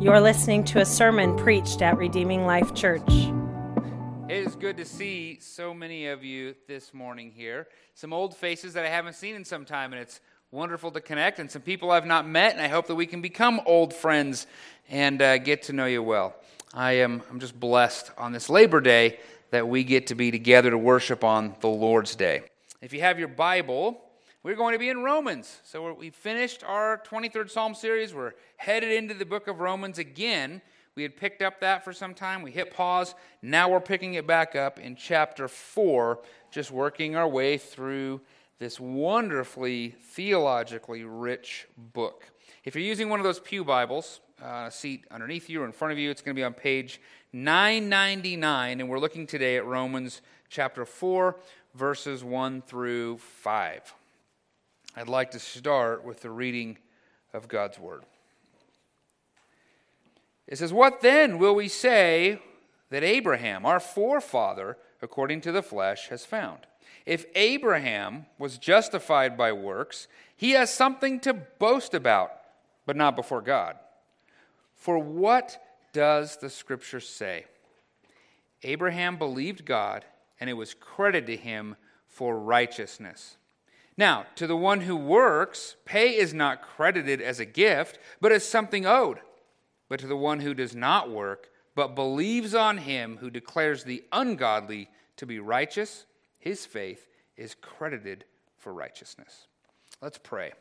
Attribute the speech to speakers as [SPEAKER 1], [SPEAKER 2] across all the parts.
[SPEAKER 1] You're listening to a sermon preached at Redeeming Life Church.
[SPEAKER 2] It is good to see so many of you this morning here. Some old faces that I haven't seen in some time, and it's wonderful to connect, and some people I've not met, and I hope that we can become old friends and uh, get to know you well. I am I'm just blessed on this Labor Day that we get to be together to worship on the Lord's Day. If you have your Bible, we're going to be in Romans. So we finished our 23rd Psalm series. We're headed into the book of Romans again. We had picked up that for some time. We hit pause. Now we're picking it back up in chapter 4, just working our way through this wonderfully theologically rich book. If you're using one of those Pew Bibles, uh, seat underneath you or in front of you, it's going to be on page 999, and we're looking today at Romans chapter 4, verses 1 through 5. I'd like to start with the reading of God's Word. It says, What then will we say that Abraham, our forefather, according to the flesh, has found? If Abraham was justified by works, he has something to boast about, but not before God. For what does the scripture say? Abraham believed God, and it was credited to him for righteousness. Now, to the one who works, pay is not credited as a gift, but as something owed. But to the one who does not work, but believes on him who declares the ungodly to be righteous, his faith is credited for righteousness. Let's pray.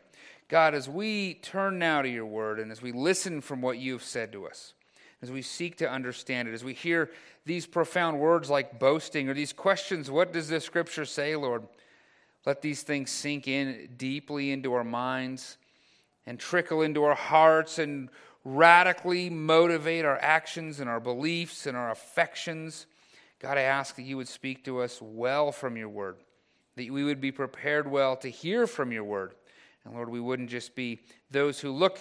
[SPEAKER 2] God, as we turn now to your word and as we listen from what you've said to us, as we seek to understand it, as we hear these profound words like boasting or these questions, what does the scripture say, Lord? Let these things sink in deeply into our minds and trickle into our hearts and radically motivate our actions and our beliefs and our affections. God, I ask that you would speak to us well from your word, that we would be prepared well to hear from your word. And Lord, we wouldn't just be those who look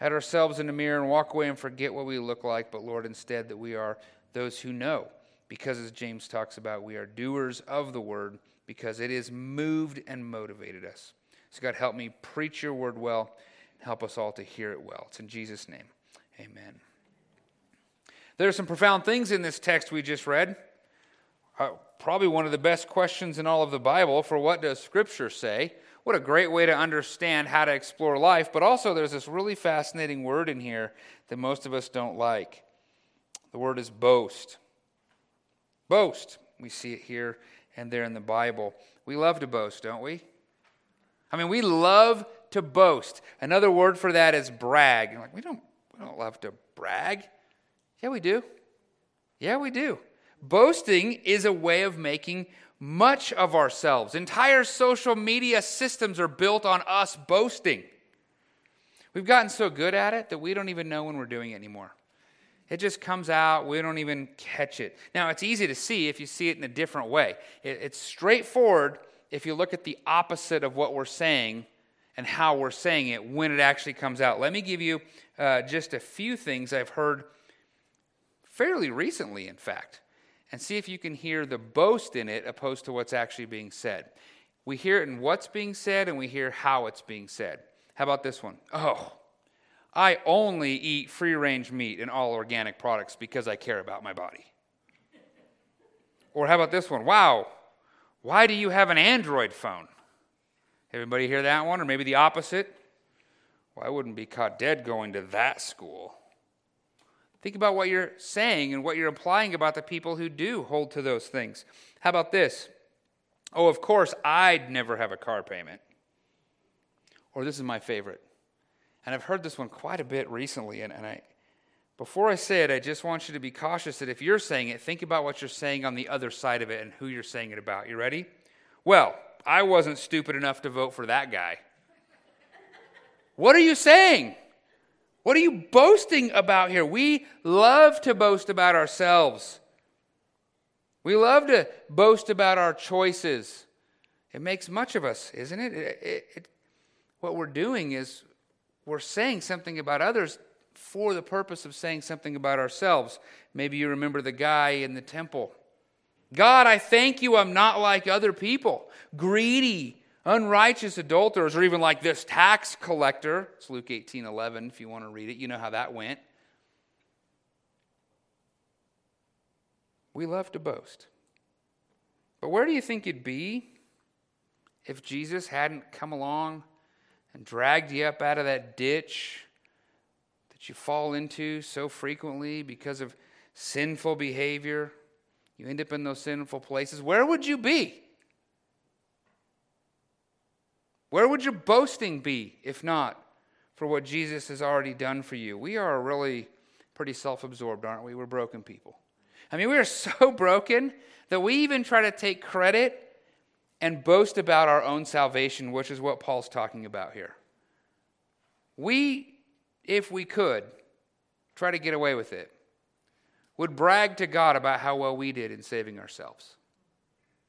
[SPEAKER 2] at ourselves in the mirror and walk away and forget what we look like, but Lord, instead that we are those who know. Because as James talks about, we are doers of the word because it has moved and motivated us. So, God, help me preach your word well. and Help us all to hear it well. It's in Jesus' name. Amen. There are some profound things in this text we just read. Uh, probably one of the best questions in all of the Bible for what does Scripture say? What a great way to understand how to explore life. But also, there's this really fascinating word in here that most of us don't like. The word is boast. Boast. We see it here and there in the Bible. We love to boast, don't we? I mean, we love to boast. Another word for that is brag. You're like, we don't, we don't love to brag. Yeah, we do. Yeah, we do. Boasting is a way of making much of ourselves. Entire social media systems are built on us boasting. We've gotten so good at it that we don't even know when we're doing it anymore. It just comes out. We don't even catch it. Now, it's easy to see if you see it in a different way. it's straightforward if you look at the opposite of what we're saying and how we're saying it when it actually comes out. Let me give you uh, just a few things I've heard fairly recently, in fact, and see if you can hear the boast in it opposed to what's actually being said. We hear it in what's being said and we hear how it's being said. How about this one? Oh, I only eat free range meat and all organic products because I care about my body. Or how about this one? Wow, why do you have an Android phone? Everybody hear that one? Or maybe the opposite? Well, I wouldn't be caught dead going to that school. Think about what you're saying and what you're implying about the people who do hold to those things. How about this? Oh, of course, I'd never have a car payment. Or this is my favorite. And I've heard this one quite a bit recently. And, and I, before I say it, I just want you to be cautious that if you're saying it, think about what you're saying on the other side of it and who you're saying it about. You ready? Well, I wasn't stupid enough to vote for that guy. what are you saying? What are you boasting about here? We love to boast about ourselves. We love to boast about our choices. It makes much of us, isn't it? it, it, it what we're doing is we're saying something about others for the purpose of saying something about ourselves. Maybe you remember the guy in the temple. God, I thank you I'm not like other people, greedy, unrighteous adulterers, or even like this tax collector. It's Luke 18 11, if you want to read it. You know how that went. We love to boast. But where do you think you'd be if Jesus hadn't come along and dragged you up out of that ditch that you fall into so frequently because of sinful behavior? You end up in those sinful places. Where would you be? Where would your boasting be if not for what Jesus has already done for you? We are really pretty self absorbed, aren't we? We're broken people. I mean, we are so broken that we even try to take credit and boast about our own salvation, which is what Paul's talking about here. We, if we could, try to get away with it, would brag to God about how well we did in saving ourselves.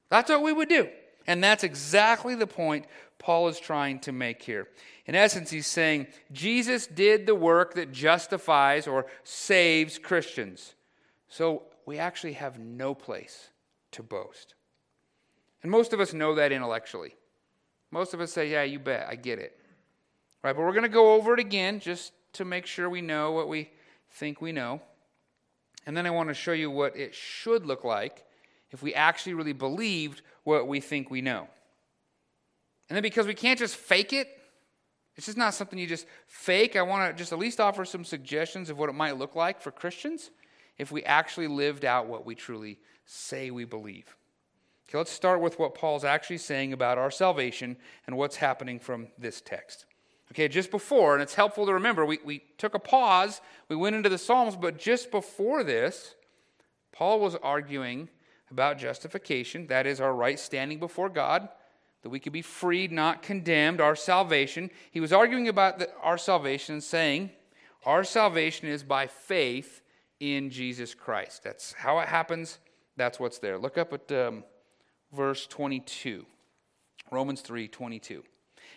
[SPEAKER 2] That's what we would do. And that's exactly the point Paul is trying to make here. In essence, he's saying Jesus did the work that justifies or saves Christians. So we actually have no place to boast. And most of us know that intellectually. Most of us say, Yeah, you bet, I get it. Right, but we're going to go over it again just to make sure we know what we think we know. And then I want to show you what it should look like if we actually really believed what we think we know. And then because we can't just fake it, it's just not something you just fake. I want to just at least offer some suggestions of what it might look like for Christians if we actually lived out what we truly say we believe. Okay, let's start with what Paul's actually saying about our salvation and what's happening from this text. Okay, just before, and it's helpful to remember, we, we took a pause, we went into the Psalms, but just before this, Paul was arguing about justification, that is, our right standing before God, that we could be freed, not condemned, our salvation. He was arguing about the, our salvation, saying, Our salvation is by faith in Jesus Christ. That's how it happens, that's what's there. Look up at um, verse 22. Romans 3 22.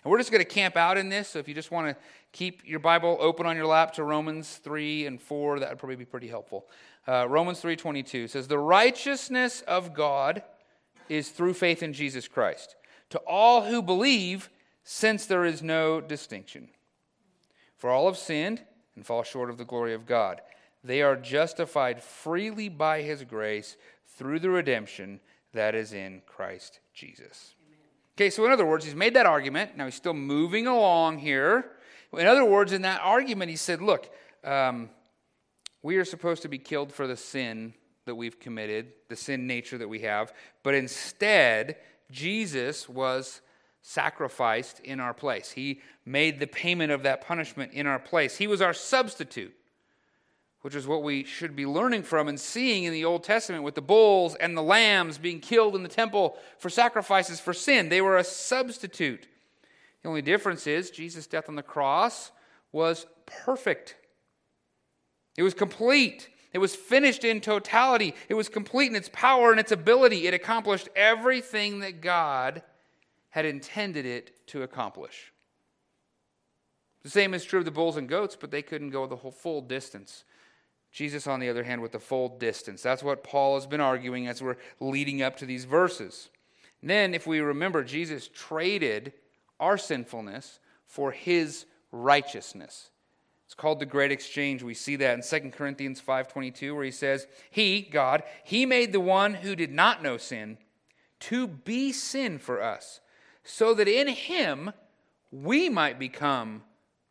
[SPEAKER 2] And we're just going to camp out in this. So if you just want to keep your Bible open on your lap to Romans 3 and 4, that would probably be pretty helpful. Uh, Romans 3 22 says, The righteousness of God is through faith in Jesus Christ to all who believe, since there is no distinction. For all have sinned and fall short of the glory of God. They are justified freely by his grace through the redemption that is in Christ Jesus. Okay, so in other words, he's made that argument. Now he's still moving along here. In other words, in that argument, he said, look, um, we are supposed to be killed for the sin that we've committed, the sin nature that we have, but instead, Jesus was sacrificed in our place. He made the payment of that punishment in our place. He was our substitute which is what we should be learning from and seeing in the Old Testament with the bulls and the lambs being killed in the temple for sacrifices for sin. They were a substitute. The only difference is Jesus' death on the cross was perfect, it was complete. It was finished in totality. It was complete in its power and its ability. It accomplished everything that God had intended it to accomplish. The same is true of the bulls and goats, but they couldn't go the whole full distance. Jesus, on the other hand, with the full distance. That's what Paul has been arguing as we're leading up to these verses. And then, if we remember, Jesus traded our sinfulness for his righteousness. It's called the great exchange. We see that in 2 Corinthians 5:22 where he says, "He, God, he made the one who did not know sin to be sin for us, so that in him we might become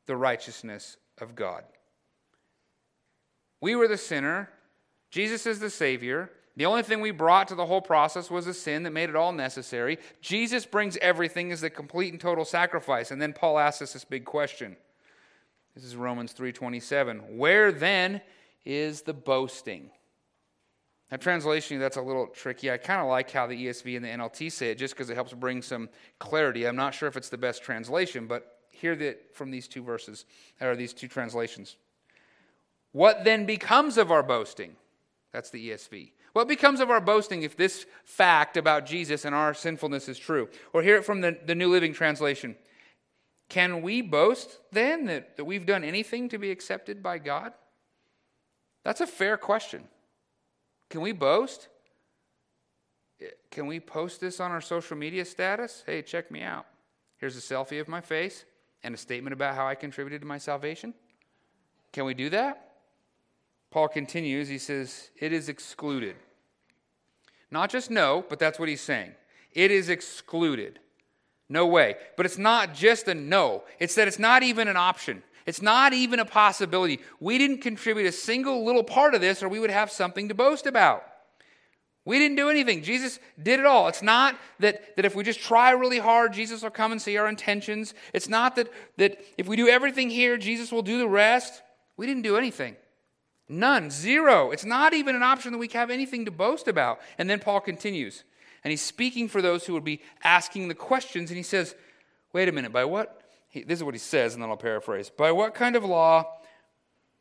[SPEAKER 2] the righteousness of God." We were the sinner. Jesus is the Savior. The only thing we brought to the whole process was a sin that made it all necessary. Jesus brings everything as the complete and total sacrifice. And then Paul asks us this big question. This is Romans 3:27. Where then is the boasting? Now, translation, that's a little tricky. I kind of like how the ESV and the NLT say it just because it helps bring some clarity. I'm not sure if it's the best translation, but hear that from these two verses, or these two translations. What then becomes of our boasting? That's the ESV. What becomes of our boasting if this fact about Jesus and our sinfulness is true? Or hear it from the, the New Living Translation. Can we boast then that, that we've done anything to be accepted by God? That's a fair question. Can we boast? Can we post this on our social media status? Hey, check me out. Here's a selfie of my face and a statement about how I contributed to my salvation. Can we do that? Paul continues, he says, It is excluded. Not just no, but that's what he's saying. It is excluded. No way. But it's not just a no, it's that it's not even an option. It's not even a possibility. We didn't contribute a single little part of this, or we would have something to boast about. We didn't do anything. Jesus did it all. It's not that, that if we just try really hard, Jesus will come and see our intentions. It's not that, that if we do everything here, Jesus will do the rest. We didn't do anything. None. Zero. It's not even an option that we have anything to boast about. And then Paul continues. And he's speaking for those who would be asking the questions. And he says, wait a minute, by what? He, this is what he says, and then I'll paraphrase. By what kind of law?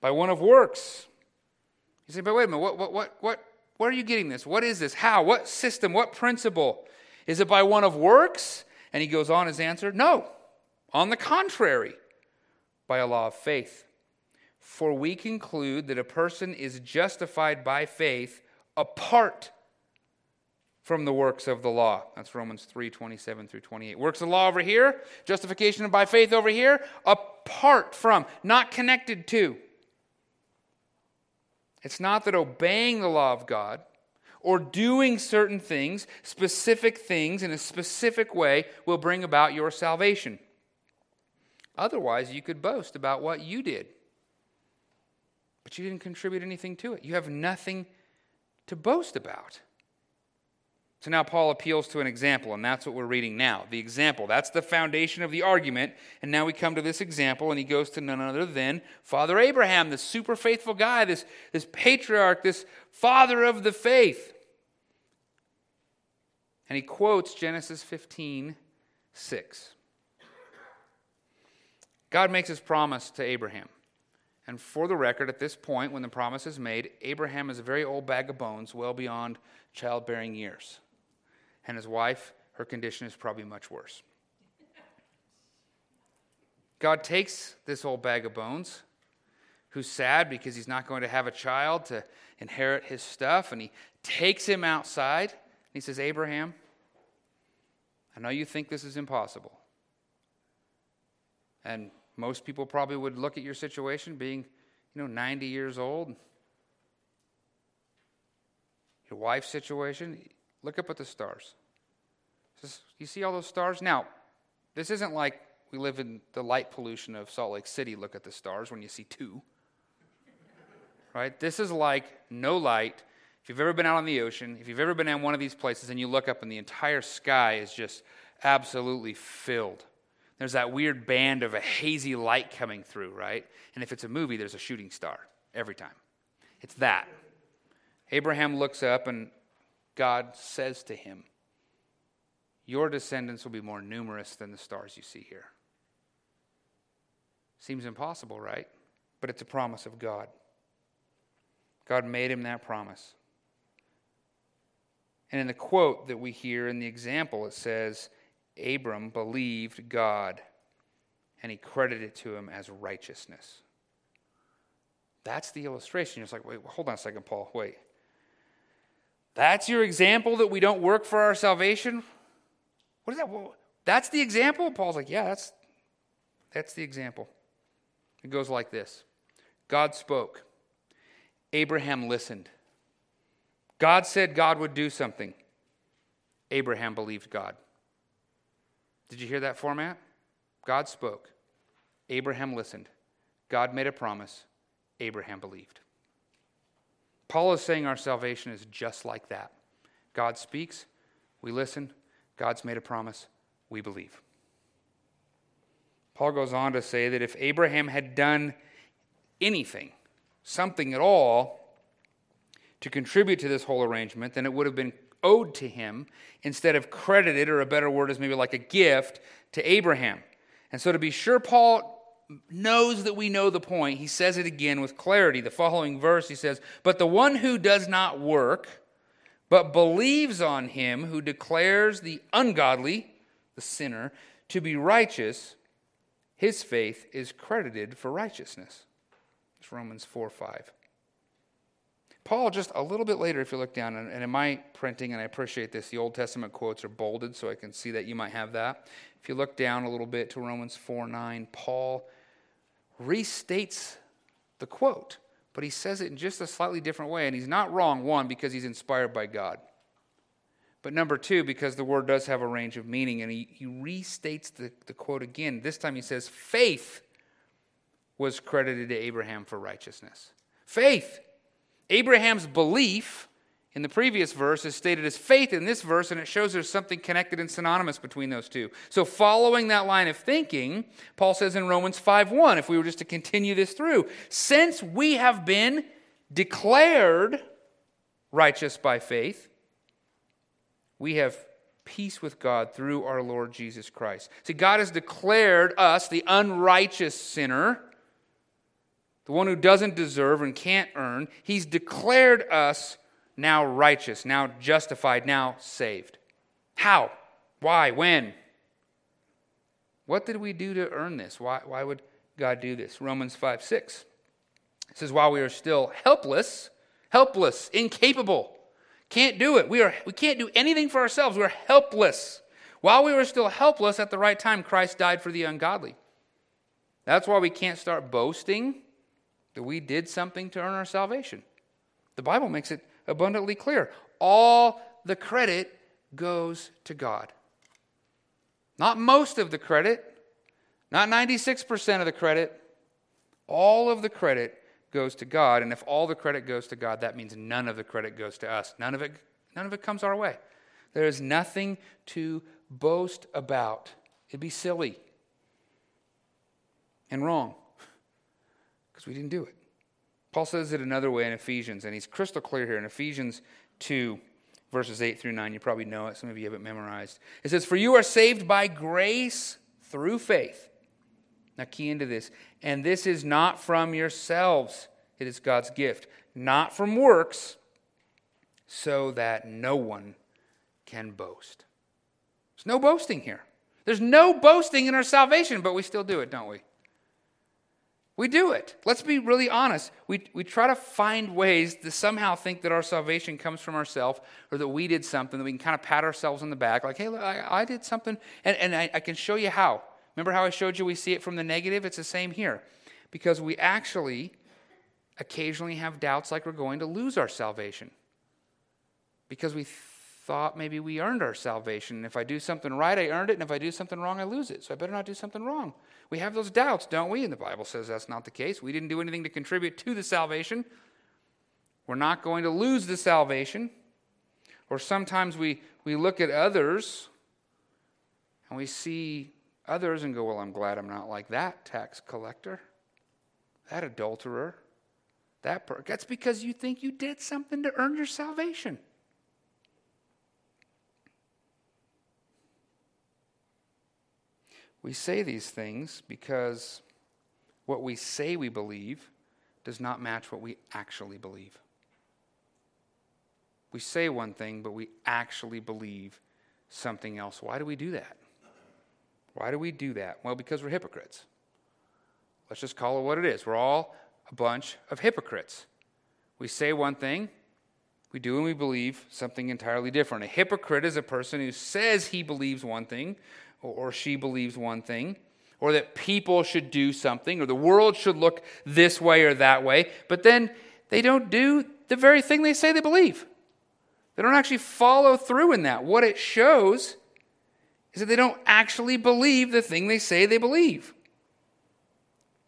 [SPEAKER 2] By one of works. You say, but wait a minute, what, what, what, what, where are you getting this? What is this? How? What system? What principle? Is it by one of works? And he goes on his answer No. On the contrary, by a law of faith. For we conclude that a person is justified by faith apart from the works of the law. That's Romans 3 27 through 28. Works of the law over here, justification by faith over here, apart from, not connected to. It's not that obeying the law of God or doing certain things, specific things in a specific way, will bring about your salvation. Otherwise, you could boast about what you did, but you didn't contribute anything to it. You have nothing to boast about. So now Paul appeals to an example, and that's what we're reading now. The example. That's the foundation of the argument. And now we come to this example, and he goes to none other than Father Abraham, this super faithful guy, this, this patriarch, this father of the faith. And he quotes Genesis 15 6. God makes his promise to Abraham. And for the record, at this point, when the promise is made, Abraham is a very old bag of bones, well beyond childbearing years and his wife, her condition is probably much worse. God takes this old bag of bones, who's sad because he's not going to have a child to inherit his stuff, and he takes him outside. And he says, Abraham, I know you think this is impossible. And most people probably would look at your situation being, you know, 90 years old. Your wife's situation, Look up at the stars. You see all those stars? Now, this isn't like we live in the light pollution of Salt Lake City, look at the stars when you see two. Right? This is like no light. If you've ever been out on the ocean, if you've ever been in one of these places and you look up and the entire sky is just absolutely filled. There's that weird band of a hazy light coming through, right? And if it's a movie, there's a shooting star every time. It's that. Abraham looks up and God says to him, Your descendants will be more numerous than the stars you see here. Seems impossible, right? But it's a promise of God. God made him that promise. And in the quote that we hear in the example, it says, Abram believed God and he credited it to him as righteousness. That's the illustration. You're just like, wait, hold on a second, Paul. Wait. That's your example that we don't work for our salvation? What is that? That's the example? Paul's like, yeah, that's, that's the example. It goes like this God spoke, Abraham listened. God said God would do something. Abraham believed God. Did you hear that format? God spoke. Abraham listened. God made a promise. Abraham believed. Paul is saying our salvation is just like that. God speaks, we listen, God's made a promise, we believe. Paul goes on to say that if Abraham had done anything, something at all, to contribute to this whole arrangement, then it would have been owed to him instead of credited, or a better word is maybe like a gift, to Abraham. And so to be sure Paul knows that we know the point, he says it again with clarity. The following verse, he says, But the one who does not work, but believes on him who declares the ungodly, the sinner, to be righteous, his faith is credited for righteousness. It's Romans 4 5. Paul, just a little bit later, if you look down, and in my printing, and I appreciate this, the Old Testament quotes are bolded, so I can see that you might have that. If you look down a little bit to Romans 4 9, Paul restates the quote, but he says it in just a slightly different way. And he's not wrong, one, because he's inspired by God. But number two, because the word does have a range of meaning, and he, he restates the, the quote again. This time he says, faith was credited to Abraham for righteousness. Faith. Abraham's belief in the previous verse is stated as faith in this verse, and it shows there's something connected and synonymous between those two. So, following that line of thinking, Paul says in Romans 5:1, if we were just to continue this through, since we have been declared righteous by faith, we have peace with God through our Lord Jesus Christ. See, God has declared us, the unrighteous sinner, the one who doesn't deserve and can't earn, He's declared us now righteous, now justified, now saved. How? Why? When? What did we do to earn this? Why, why would God do this? Romans 5 6 it says, While we are still helpless, helpless, incapable, can't do it. We, are, we can't do anything for ourselves. We're helpless. While we were still helpless at the right time, Christ died for the ungodly. That's why we can't start boasting that we did something to earn our salvation. The Bible makes it abundantly clear. All the credit goes to God. Not most of the credit, not 96% of the credit. All of the credit goes to God. And if all the credit goes to God, that means none of the credit goes to us. None of it, none of it comes our way. There is nothing to boast about. It'd be silly and wrong because we didn't do it. Paul says it another way in Ephesians, and he's crystal clear here in Ephesians 2, verses 8 through 9. You probably know it, some of you have it memorized. It says, For you are saved by grace through faith. Now, key into this. And this is not from yourselves, it is God's gift, not from works, so that no one can boast. There's no boasting here. There's no boasting in our salvation, but we still do it, don't we? We do it. Let's be really honest. We, we try to find ways to somehow think that our salvation comes from ourselves or that we did something, that we can kind of pat ourselves on the back, like, hey, look, I, I did something, and, and I, I can show you how. Remember how I showed you we see it from the negative? It's the same here. Because we actually occasionally have doubts like we're going to lose our salvation. Because we thought maybe we earned our salvation. If I do something right, I earned it. And if I do something wrong, I lose it. So I better not do something wrong. We have those doubts, don't we? And the Bible says that's not the case. We didn't do anything to contribute to the salvation. We're not going to lose the salvation. Or sometimes we, we look at others and we see others and go, Well, I'm glad I'm not like that tax collector, that adulterer, that per-. That's because you think you did something to earn your salvation. We say these things because what we say we believe does not match what we actually believe. We say one thing, but we actually believe something else. Why do we do that? Why do we do that? Well, because we're hypocrites. Let's just call it what it is. We're all a bunch of hypocrites. We say one thing, we do and we believe something entirely different. A hypocrite is a person who says he believes one thing or she believes one thing, or that people should do something, or the world should look this way or that way, but then they don't do the very thing they say they believe. They don't actually follow through in that. What it shows is that they don't actually believe the thing they say they believe.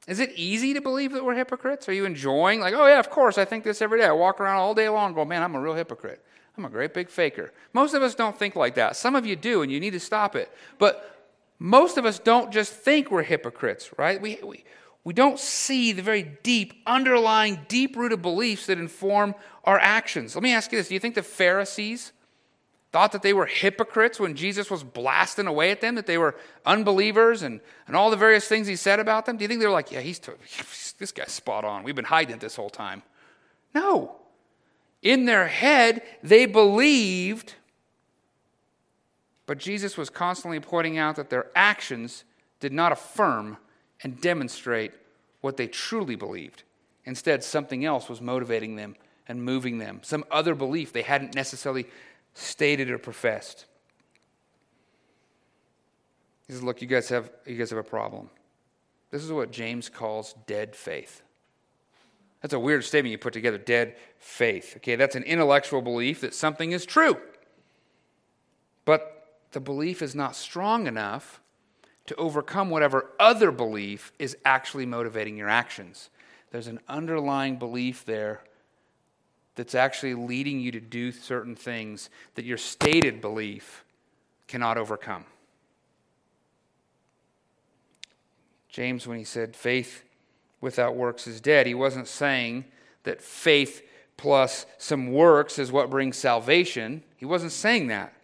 [SPEAKER 2] Is it easy to believe that we're hypocrites? Are you enjoying, like, oh, yeah, of course, I think this every day. I walk around all day long go, man, I'm a real hypocrite. I'm a great big faker. Most of us don't think like that. Some of you do, and you need to stop it. But most of us don't just think we're hypocrites, right? We, we, we don't see the very deep, underlying, deep rooted beliefs that inform our actions. Let me ask you this Do you think the Pharisees thought that they were hypocrites when Jesus was blasting away at them, that they were unbelievers and, and all the various things he said about them? Do you think they were like, yeah, he's t- this guy's spot on. We've been hiding it this whole time. No. In their head, they believed, but Jesus was constantly pointing out that their actions did not affirm and demonstrate what they truly believed. Instead, something else was motivating them and moving them, some other belief they hadn't necessarily stated or professed. He says, Look, you guys have, you guys have a problem. This is what James calls dead faith. That's a weird statement you put together dead faith. Okay, that's an intellectual belief that something is true. but the belief is not strong enough to overcome whatever other belief is actually motivating your actions. There's an underlying belief there that's actually leading you to do certain things that your stated belief cannot overcome. James, when he said faith without works is dead, he wasn't saying that faith plus some works is what brings salvation. He wasn't saying that.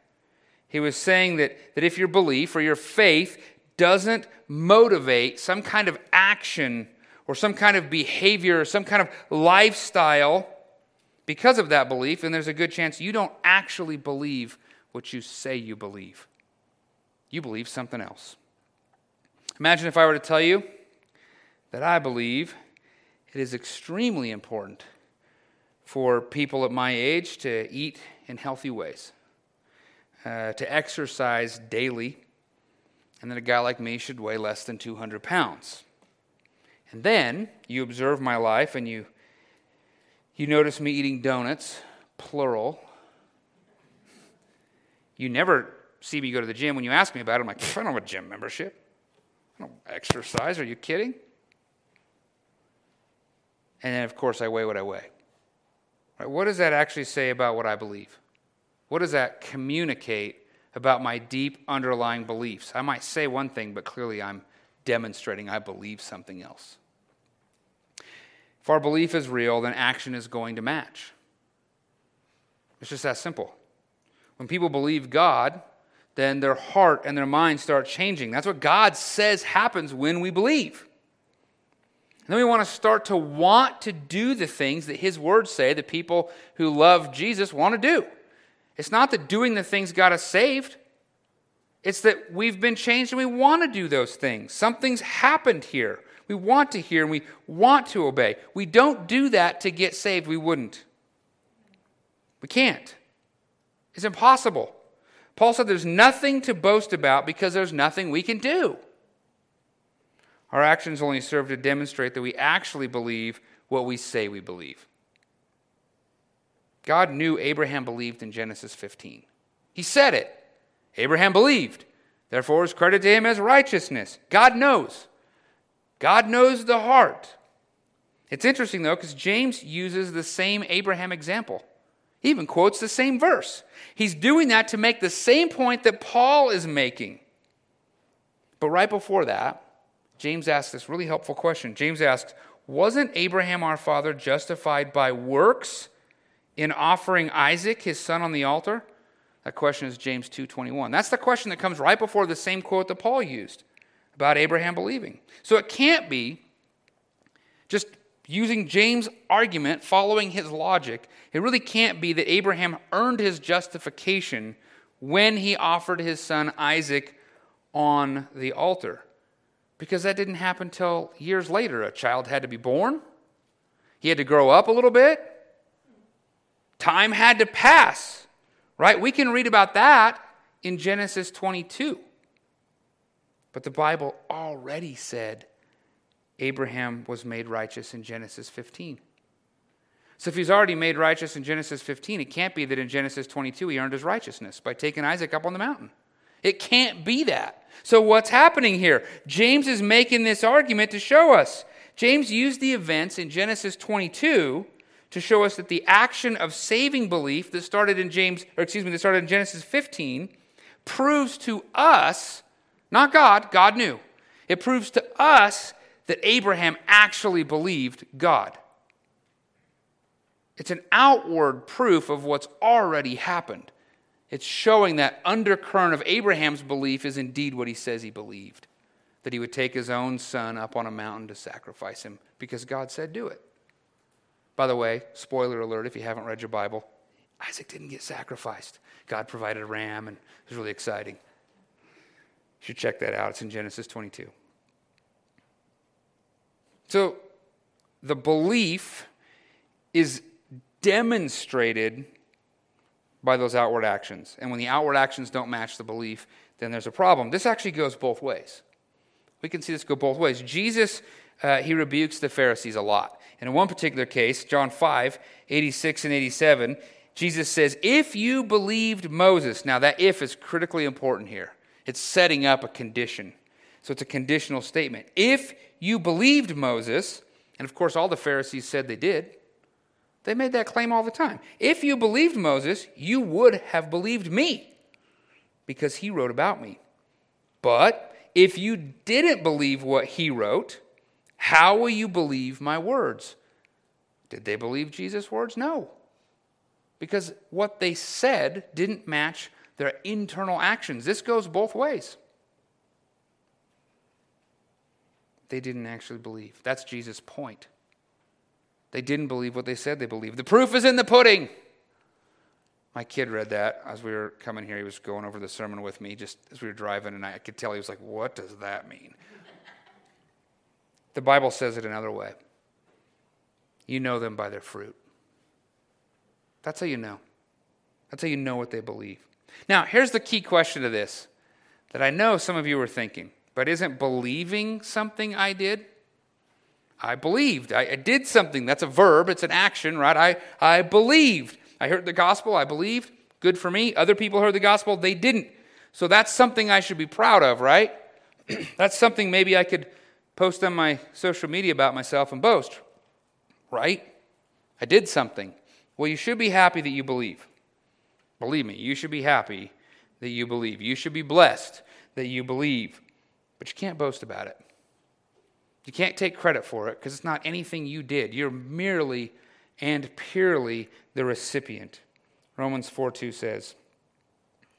[SPEAKER 2] He was saying that, that if your belief or your faith doesn't motivate some kind of action or some kind of behavior or some kind of lifestyle because of that belief, then there's a good chance you don't actually believe what you say you believe. You believe something else. Imagine if I were to tell you that I believe it is extremely important for people at my age to eat in healthy ways, uh, to exercise daily, and that a guy like me should weigh less than 200 pounds. And then you observe my life and you, you notice me eating donuts, plural. You never see me go to the gym. When you ask me about it, I'm like, I don't have a gym membership. I don't exercise. Are you kidding? And then, of course, I weigh what I weigh. Right, what does that actually say about what I believe? What does that communicate about my deep underlying beliefs? I might say one thing, but clearly I'm demonstrating I believe something else. If our belief is real, then action is going to match. It's just that simple. When people believe God, then their heart and their mind start changing. That's what God says happens when we believe. Then we want to start to want to do the things that His words say that people who love Jesus want to do. It's not that doing the things got us saved, it's that we've been changed and we want to do those things. Something's happened here. We want to hear and we want to obey. We don't do that to get saved. We wouldn't. We can't. It's impossible. Paul said there's nothing to boast about because there's nothing we can do. Our actions only serve to demonstrate that we actually believe what we say we believe. God knew Abraham believed in Genesis 15. He said it. Abraham believed. Therefore, is credited to him as righteousness. God knows. God knows the heart. It's interesting, though, because James uses the same Abraham example. He even quotes the same verse. He's doing that to make the same point that Paul is making. But right before that, James asks this really helpful question. James asks, Wasn't Abraham our father justified by works in offering Isaac his son on the altar? That question is James 2:21. That's the question that comes right before the same quote that Paul used about Abraham believing. So it can't be just using James' argument, following his logic. It really can't be that Abraham earned his justification when he offered his son Isaac on the altar because that didn't happen till years later. A child had to be born, he had to grow up a little bit, time had to pass, right? We can read about that in Genesis 22. But the Bible already said Abraham was made righteous in Genesis 15. So if he's already made righteous in Genesis 15, it can't be that in Genesis 22 he earned his righteousness by taking Isaac up on the mountain. It can't be that. So, what's happening here? James is making this argument to show us. James used the events in Genesis 22 to show us that the action of saving belief that started in James, or excuse me, that started in Genesis 15, proves to us, not God, God knew, it proves to us that Abraham actually believed God. It's an outward proof of what's already happened. It's showing that undercurrent of Abraham's belief is indeed what he says he believed that he would take his own son up on a mountain to sacrifice him because God said, do it. By the way, spoiler alert if you haven't read your Bible, Isaac didn't get sacrificed. God provided a ram, and it was really exciting. You should check that out. It's in Genesis 22. So the belief is demonstrated by those outward actions. And when the outward actions don't match the belief, then there's a problem. This actually goes both ways. We can see this go both ways. Jesus, uh, he rebukes the Pharisees a lot. And in one particular case, John 5, 86 and 87, Jesus says, If you believed Moses, now that if is critically important here. It's setting up a condition. So it's a conditional statement. If you believed Moses, and of course all the Pharisees said they did, they made that claim all the time. If you believed Moses, you would have believed me because he wrote about me. But if you didn't believe what he wrote, how will you believe my words? Did they believe Jesus' words? No. Because what they said didn't match their internal actions. This goes both ways. They didn't actually believe. That's Jesus' point. They didn't believe what they said they believed. The proof is in the pudding. My kid read that as we were coming here. He was going over the sermon with me just as we were driving, and I could tell he was like, What does that mean? The Bible says it another way. You know them by their fruit. That's how you know. That's how you know what they believe. Now, here's the key question to this that I know some of you are thinking, but isn't believing something I did? I believed. I, I, did something. That's a verb, it's an action, right? I, I believed. I heard the gospel, I believed. Good for me. Other people heard the gospel, they didn't. So that's something I should be proud of, right? that's something maybe I could post on my social media about myself and boast, right? I did something. Well, you should be happy that you believe. Believe me, you should be happy that you believe. You should be blessed that you believe. But you can't boast about it. You can't take credit for it because it's not anything you did. You're merely and purely the recipient. Romans 4 2 says,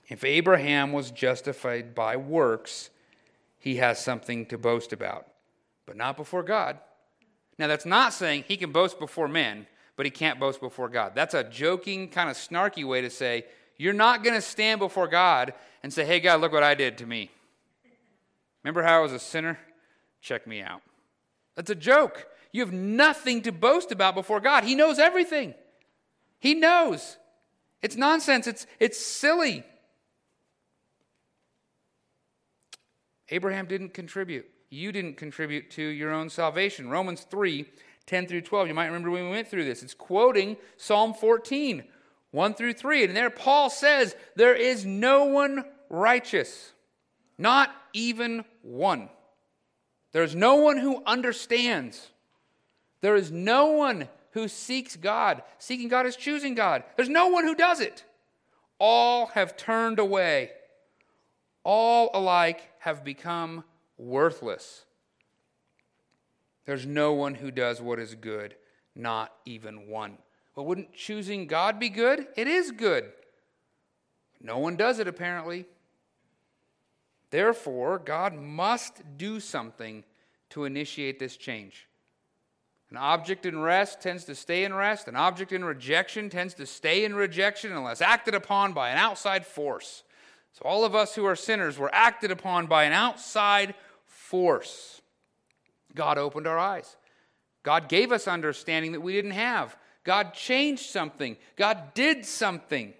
[SPEAKER 2] If Abraham was justified by works, he has something to boast about, but not before God. Now, that's not saying he can boast before men, but he can't boast before God. That's a joking, kind of snarky way to say, You're not going to stand before God and say, Hey, God, look what I did to me. Remember how I was a sinner? Check me out. That's a joke. You have nothing to boast about before God. He knows everything. He knows. It's nonsense. It's, it's silly. Abraham didn't contribute. You didn't contribute to your own salvation. Romans 3 10 through 12. You might remember when we went through this. It's quoting Psalm 14 1 through 3. And there Paul says, There is no one righteous, not even one. There's no one who understands. There is no one who seeks God. Seeking God is choosing God. There's no one who does it. All have turned away. All alike have become worthless. There's no one who does what is good, not even one. But wouldn't choosing God be good? It is good. No one does it, apparently. Therefore, God must do something to initiate this change. An object in rest tends to stay in rest. An object in rejection tends to stay in rejection unless acted upon by an outside force. So, all of us who are sinners were acted upon by an outside force. God opened our eyes. God gave us understanding that we didn't have. God changed something. God did something.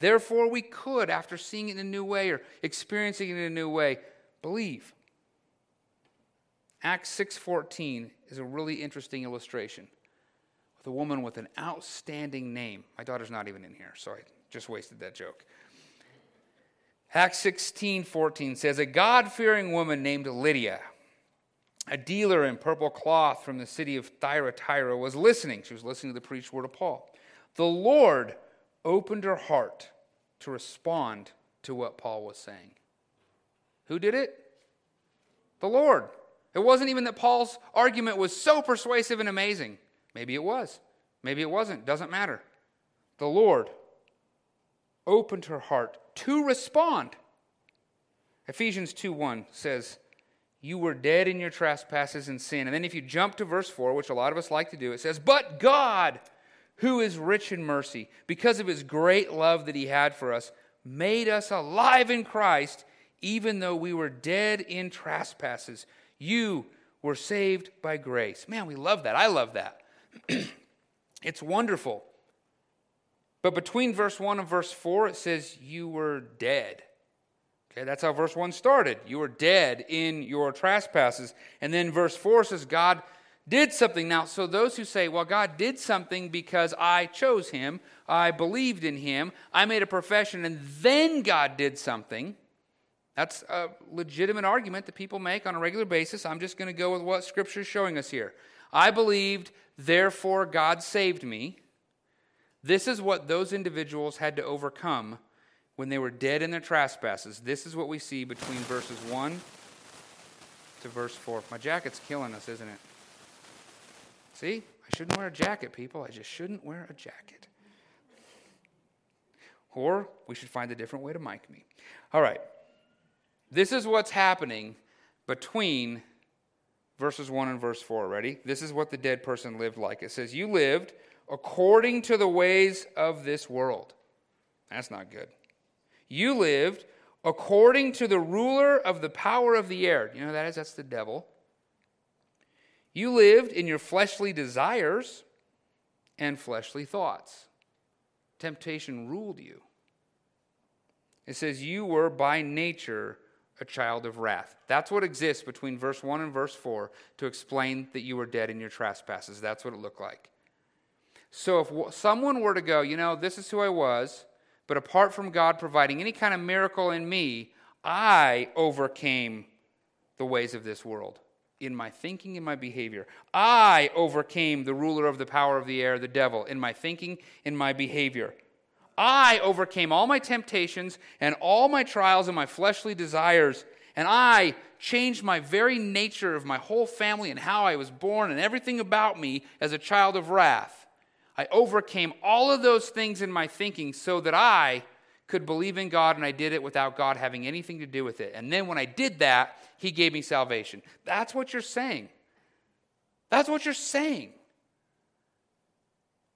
[SPEAKER 2] Therefore, we could, after seeing it in a new way or experiencing it in a new way, believe. Acts 6:14 is a really interesting illustration with a woman with an outstanding name. My daughter's not even in here, so I just wasted that joke. Acts 16:14 says a God-fearing woman named Lydia, a dealer in purple cloth from the city of Thyatira, was listening. She was listening to the preached word of Paul. The Lord opened her heart to respond to what Paul was saying. Who did it? The Lord. It wasn't even that Paul's argument was so persuasive and amazing. Maybe it was. Maybe it wasn't. Doesn't matter. The Lord opened her heart to respond. Ephesians 2 1 says, You were dead in your trespasses and sin. And then if you jump to verse 4, which a lot of us like to do, it says, But God who is rich in mercy, because of his great love that he had for us, made us alive in Christ, even though we were dead in trespasses. You were saved by grace. Man, we love that. I love that. it's wonderful. But between verse 1 and verse 4, it says, You were dead. Okay, that's how verse 1 started. You were dead in your trespasses. And then verse 4 says, God did something. Now, so those who say, well, God did something because I chose him, I believed in him, I made a profession, and then God did something. That's a legitimate argument that people make on a regular basis. I'm just going to go with what Scripture is showing us here. I believed, therefore God saved me. This is what those individuals had to overcome when they were dead in their trespasses. This is what we see between verses 1 to verse 4. My jacket's killing us, isn't it? See? I shouldn't wear a jacket, people. I just shouldn't wear a jacket. Or we should find a different way to mic me. All right. This is what's happening between verses 1 and verse 4. Ready? This is what the dead person lived like. It says, You lived according to the ways of this world. That's not good. You lived according to the ruler of the power of the air. You know that is? That's the devil. You lived in your fleshly desires and fleshly thoughts. Temptation ruled you. It says, You were by nature a child of wrath. That's what exists between verse 1 and verse 4 to explain that you were dead in your trespasses. That's what it looked like. So if someone were to go, you know, this is who I was, but apart from God providing any kind of miracle in me, I overcame the ways of this world in my thinking and my behavior. I overcame the ruler of the power of the air, the devil, in my thinking and my behavior. I overcame all my temptations and all my trials and my fleshly desires, and I changed my very nature of my whole family and how I was born and everything about me as a child of wrath. I overcame all of those things in my thinking so that I could believe in God, and I did it without God having anything to do with it. And then when I did that, He gave me salvation. That's what you're saying. That's what you're saying.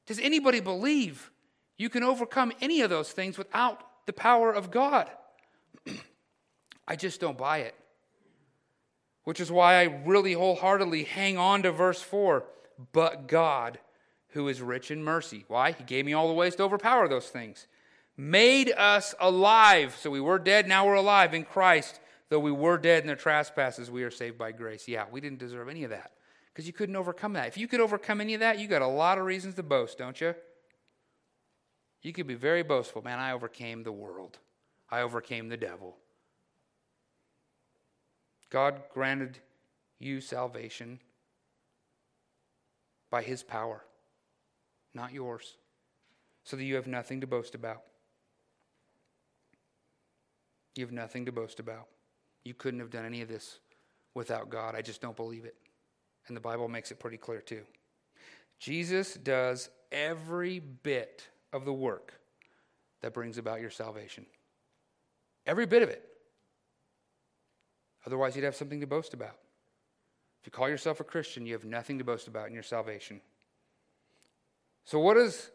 [SPEAKER 2] Does anybody believe you can overcome any of those things without the power of God. I just don't buy it. Which is why I really wholeheartedly hang on to verse 4 but God, who is rich in mercy. Why? He gave me all the ways to overpower those things. Made us alive. So we were dead, now we're alive in Christ. Though we were dead in their trespasses, we are saved by grace. Yeah, we didn't deserve any of that because you couldn't overcome that. If you could overcome any of that, you got a lot of reasons to boast, don't you? You could be very boastful. Man, I overcame the world, I overcame the devil. God granted you salvation by his power, not yours, so that you have nothing to boast about. You have nothing to boast about. You couldn't have done any of this without God. I just don't believe it. And the Bible makes it pretty clear, too. Jesus does every bit of the work that brings about your salvation. Every bit of it. Otherwise, you'd have something to boast about. If you call yourself a Christian, you have nothing to boast about in your salvation. So, what does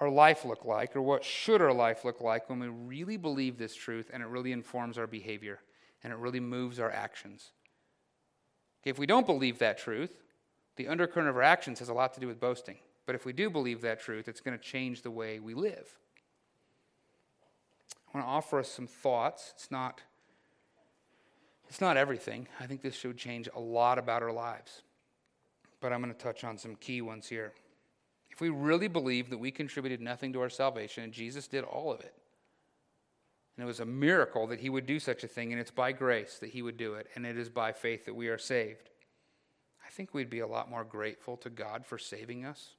[SPEAKER 2] our life look like, or what should our life look like when we really believe this truth and it really informs our behavior and it really moves our actions? Okay, if we don't believe that truth, the undercurrent of our actions has a lot to do with boasting. But if we do believe that truth, it's going to change the way we live. I want to offer us some thoughts. It's not, it's not everything. I think this should change a lot about our lives. But I'm going to touch on some key ones here. If we really believe that we contributed nothing to our salvation and Jesus did all of it, and it was a miracle that he would do such a thing, and it's by grace that he would do it, and it is by faith that we are saved, I think we'd be a lot more grateful to God for saving us.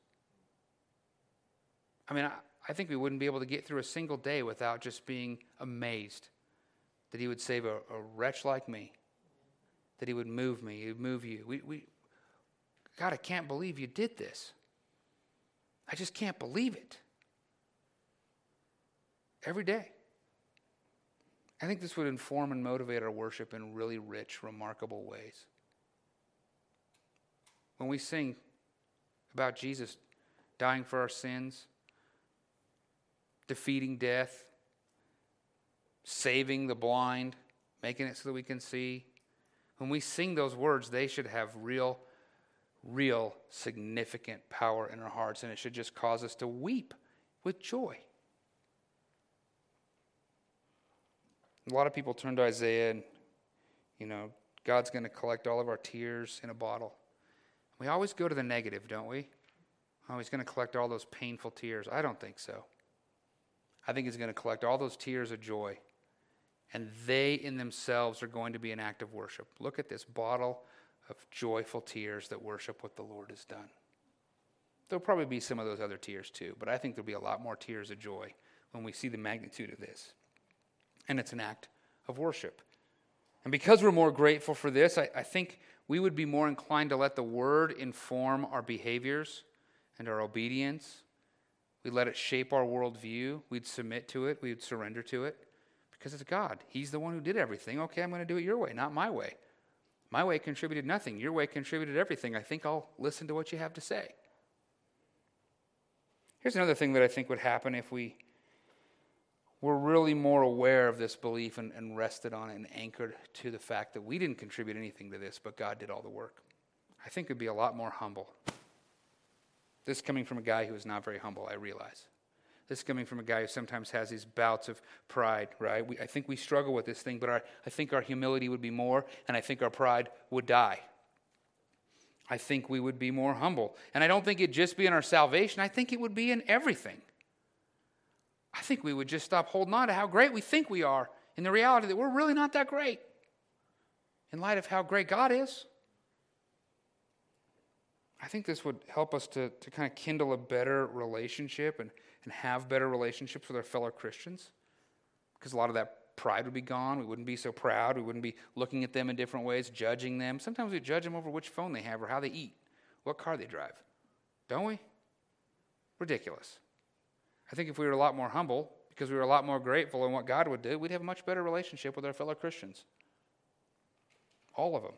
[SPEAKER 2] I mean, I, I think we wouldn't be able to get through a single day without just being amazed that He would save a, a wretch like me, that He would move me, He would move you. We, we, God, I can't believe you did this. I just can't believe it. Every day. I think this would inform and motivate our worship in really rich, remarkable ways. When we sing about Jesus dying for our sins, defeating death, saving the blind, making it so that we can see. When we sing those words, they should have real, real significant power in our hearts, and it should just cause us to weep with joy. A lot of people turn to Isaiah and, you know, God's going to collect all of our tears in a bottle. We always go to the negative, don't we? Oh, he's going to collect all those painful tears. I don't think so. I think he's going to collect all those tears of joy. And they in themselves are going to be an act of worship. Look at this bottle of joyful tears that worship what the Lord has done. There'll probably be some of those other tears too, but I think there'll be a lot more tears of joy when we see the magnitude of this. And it's an act of worship. And because we're more grateful for this, I, I think we would be more inclined to let the word inform our behaviors and our obedience. We'd let it shape our worldview. We'd submit to it. We'd surrender to it because it's God. He's the one who did everything. Okay, I'm going to do it your way, not my way. My way contributed nothing. Your way contributed everything. I think I'll listen to what you have to say. Here's another thing that I think would happen if we were really more aware of this belief and, and rested on it and anchored to the fact that we didn't contribute anything to this, but God did all the work. I think we'd be a lot more humble. This coming from a guy who is not very humble, I realize. This is coming from a guy who sometimes has these bouts of pride, right? We, I think we struggle with this thing, but our, I think our humility would be more, and I think our pride would die. I think we would be more humble. And I don't think it'd just be in our salvation, I think it would be in everything. I think we would just stop holding on to how great we think we are in the reality that we're really not that great in light of how great God is. I think this would help us to, to kind of kindle a better relationship and, and have better relationships with our fellow Christians. Because a lot of that pride would be gone. We wouldn't be so proud. We wouldn't be looking at them in different ways, judging them. Sometimes we judge them over which phone they have or how they eat, what car they drive. Don't we? Ridiculous. I think if we were a lot more humble, because we were a lot more grateful in what God would do, we'd have a much better relationship with our fellow Christians. All of them.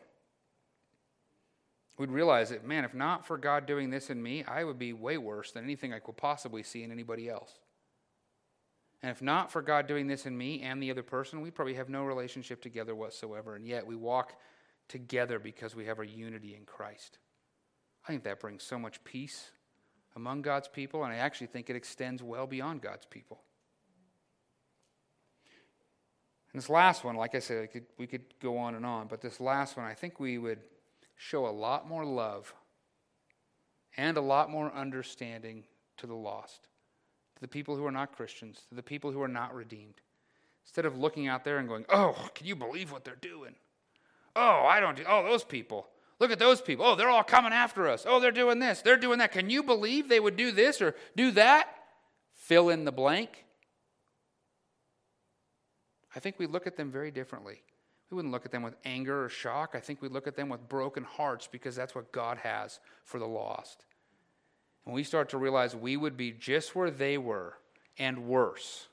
[SPEAKER 2] We'd realize that, man, if not for God doing this in me, I would be way worse than anything I could possibly see in anybody else. And if not for God doing this in me and the other person, we probably have no relationship together whatsoever. And yet we walk together because we have our unity in Christ. I think that brings so much peace among God's people, and I actually think it extends well beyond God's people. And this last one, like I said, could, we could go on and on, but this last one, I think we would show a lot more love and a lot more understanding to the lost to the people who are not Christians, to the people who are not redeemed. Instead of looking out there and going, oh, can you believe what they're doing? Oh, I don't do, oh, those people. Look at those people. Oh, they're all coming after us. Oh, they're doing this. They're doing that. Can you believe they would do this or do that? Fill in the blank. I think we look at them very differently. We wouldn't look at them with anger or shock. I think we look at them with broken hearts because that's what God has for the lost. And we start to realize we would be just where they were and worse.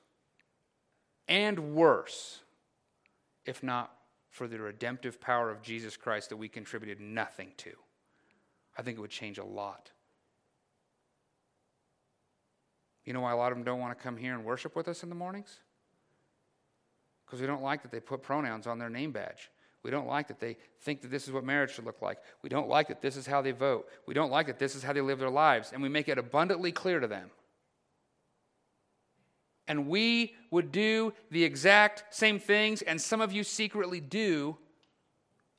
[SPEAKER 2] And worse if not for the redemptive power of Jesus Christ that we contributed nothing to. I think it would change a lot. You know why a lot of them don't want to come here and worship with us in the mornings? Because we don't like that they put pronouns on their name badge. We don't like that they think that this is what marriage should look like. We don't like that this is how they vote. We don't like that this is how they live their lives. And we make it abundantly clear to them. And we would do the exact same things, and some of you secretly do,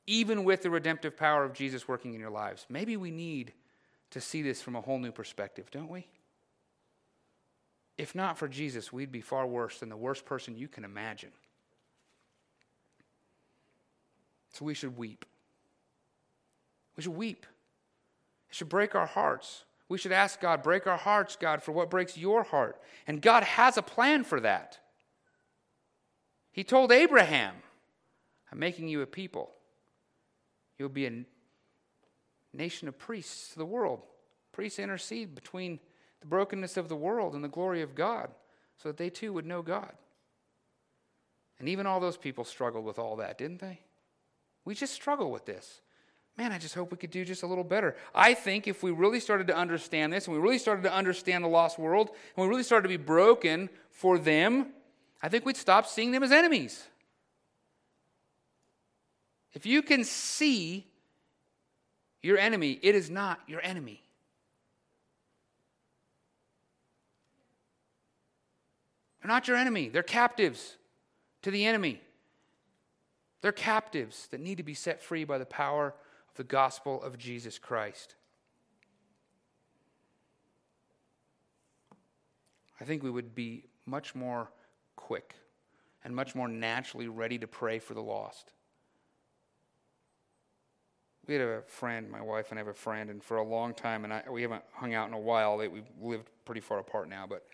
[SPEAKER 2] even with the redemptive power of Jesus working in your lives. Maybe we need to see this from a whole new perspective, don't we? If not for Jesus, we'd be far worse than the worst person you can imagine. So we should weep. We should weep. It should break our hearts. We should ask God, break our hearts, God, for what breaks your heart. And God has a plan for that. He told Abraham, I'm making you a people. You'll be a nation of priests to the world. Priests intercede between the brokenness of the world and the glory of God so that they too would know God. And even all those people struggled with all that, didn't they? We just struggle with this. Man, I just hope we could do just a little better. I think if we really started to understand this and we really started to understand the lost world and we really started to be broken for them, I think we'd stop seeing them as enemies. If you can see your enemy, it is not your enemy. They're not your enemy, they're captives to the enemy. They're captives that need to be set free by the power of the gospel of Jesus Christ. I think we would be much more quick and much more naturally ready to pray for the lost. We had a friend, my wife and I have a friend, and for a long time, and I, we haven't hung out in a while. We've lived pretty far apart now, but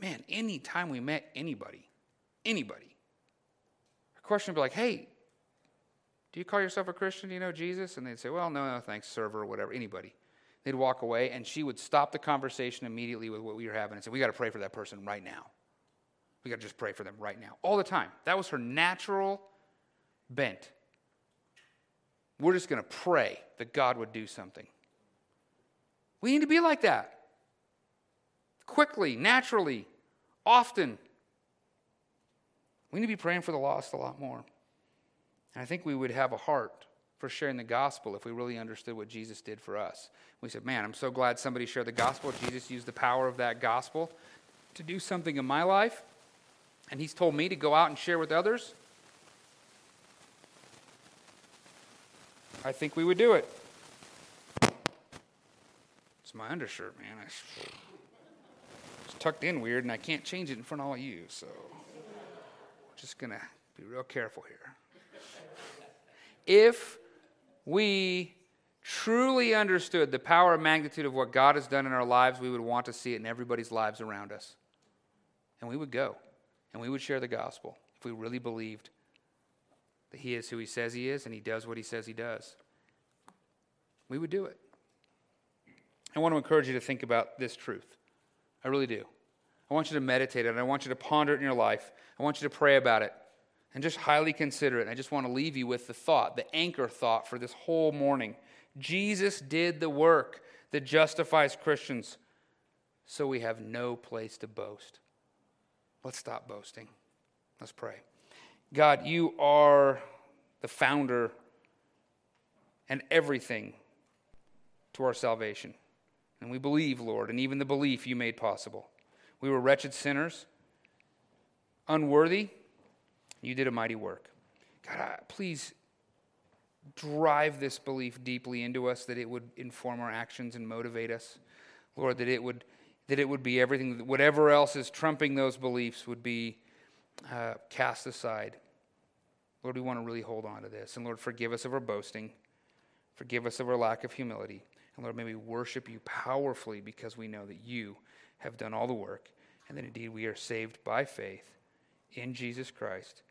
[SPEAKER 2] man, any time we met anybody, anybody, question would be like, hey, do you call yourself a Christian? Do you know Jesus? And they'd say, well, no, no, thanks, server, or whatever, anybody. They'd walk away, and she would stop the conversation immediately with what we were having and say, we got to pray for that person right now. We got to just pray for them right now, all the time. That was her natural bent. We're just going to pray that God would do something. We need to be like that. Quickly, naturally, often. We need to be praying for the lost a lot more. And I think we would have a heart for sharing the gospel if we really understood what Jesus did for us. We said, Man, I'm so glad somebody shared the gospel. Jesus used the power of that gospel to do something in my life. And he's told me to go out and share with others. I think we would do it. It's my undershirt, man. It's tucked in weird, and I can't change it in front of all of you, so just going to be real careful here. If we truly understood the power and magnitude of what God has done in our lives, we would want to see it in everybody's lives around us. And we would go and we would share the gospel if we really believed that He is who He says He is and He does what He says He does. We would do it. I want to encourage you to think about this truth. I really do. I want you to meditate on it. I want you to ponder it in your life. I want you to pray about it and just highly consider it. And I just want to leave you with the thought, the anchor thought for this whole morning. Jesus did the work that justifies Christians, so we have no place to boast. Let's stop boasting. Let's pray. God, you are the founder and everything to our salvation. And we believe, Lord, and even the belief you made possible. We were wretched sinners, unworthy you did a mighty work. God, please drive this belief deeply into us that it would inform our actions and motivate us. Lord, that it would, that it would be everything, whatever else is trumping those beliefs would be uh, cast aside. Lord, we want to really hold on to this. And Lord, forgive us of our boasting. Forgive us of our lack of humility. And Lord, may we worship you powerfully because we know that you have done all the work and that indeed we are saved by faith in Jesus Christ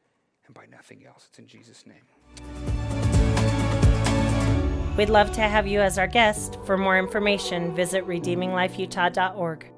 [SPEAKER 2] and by nothing else. It's in Jesus' name.
[SPEAKER 1] We'd love to have you as our guest. For more information, visit redeeminglifeutah.org.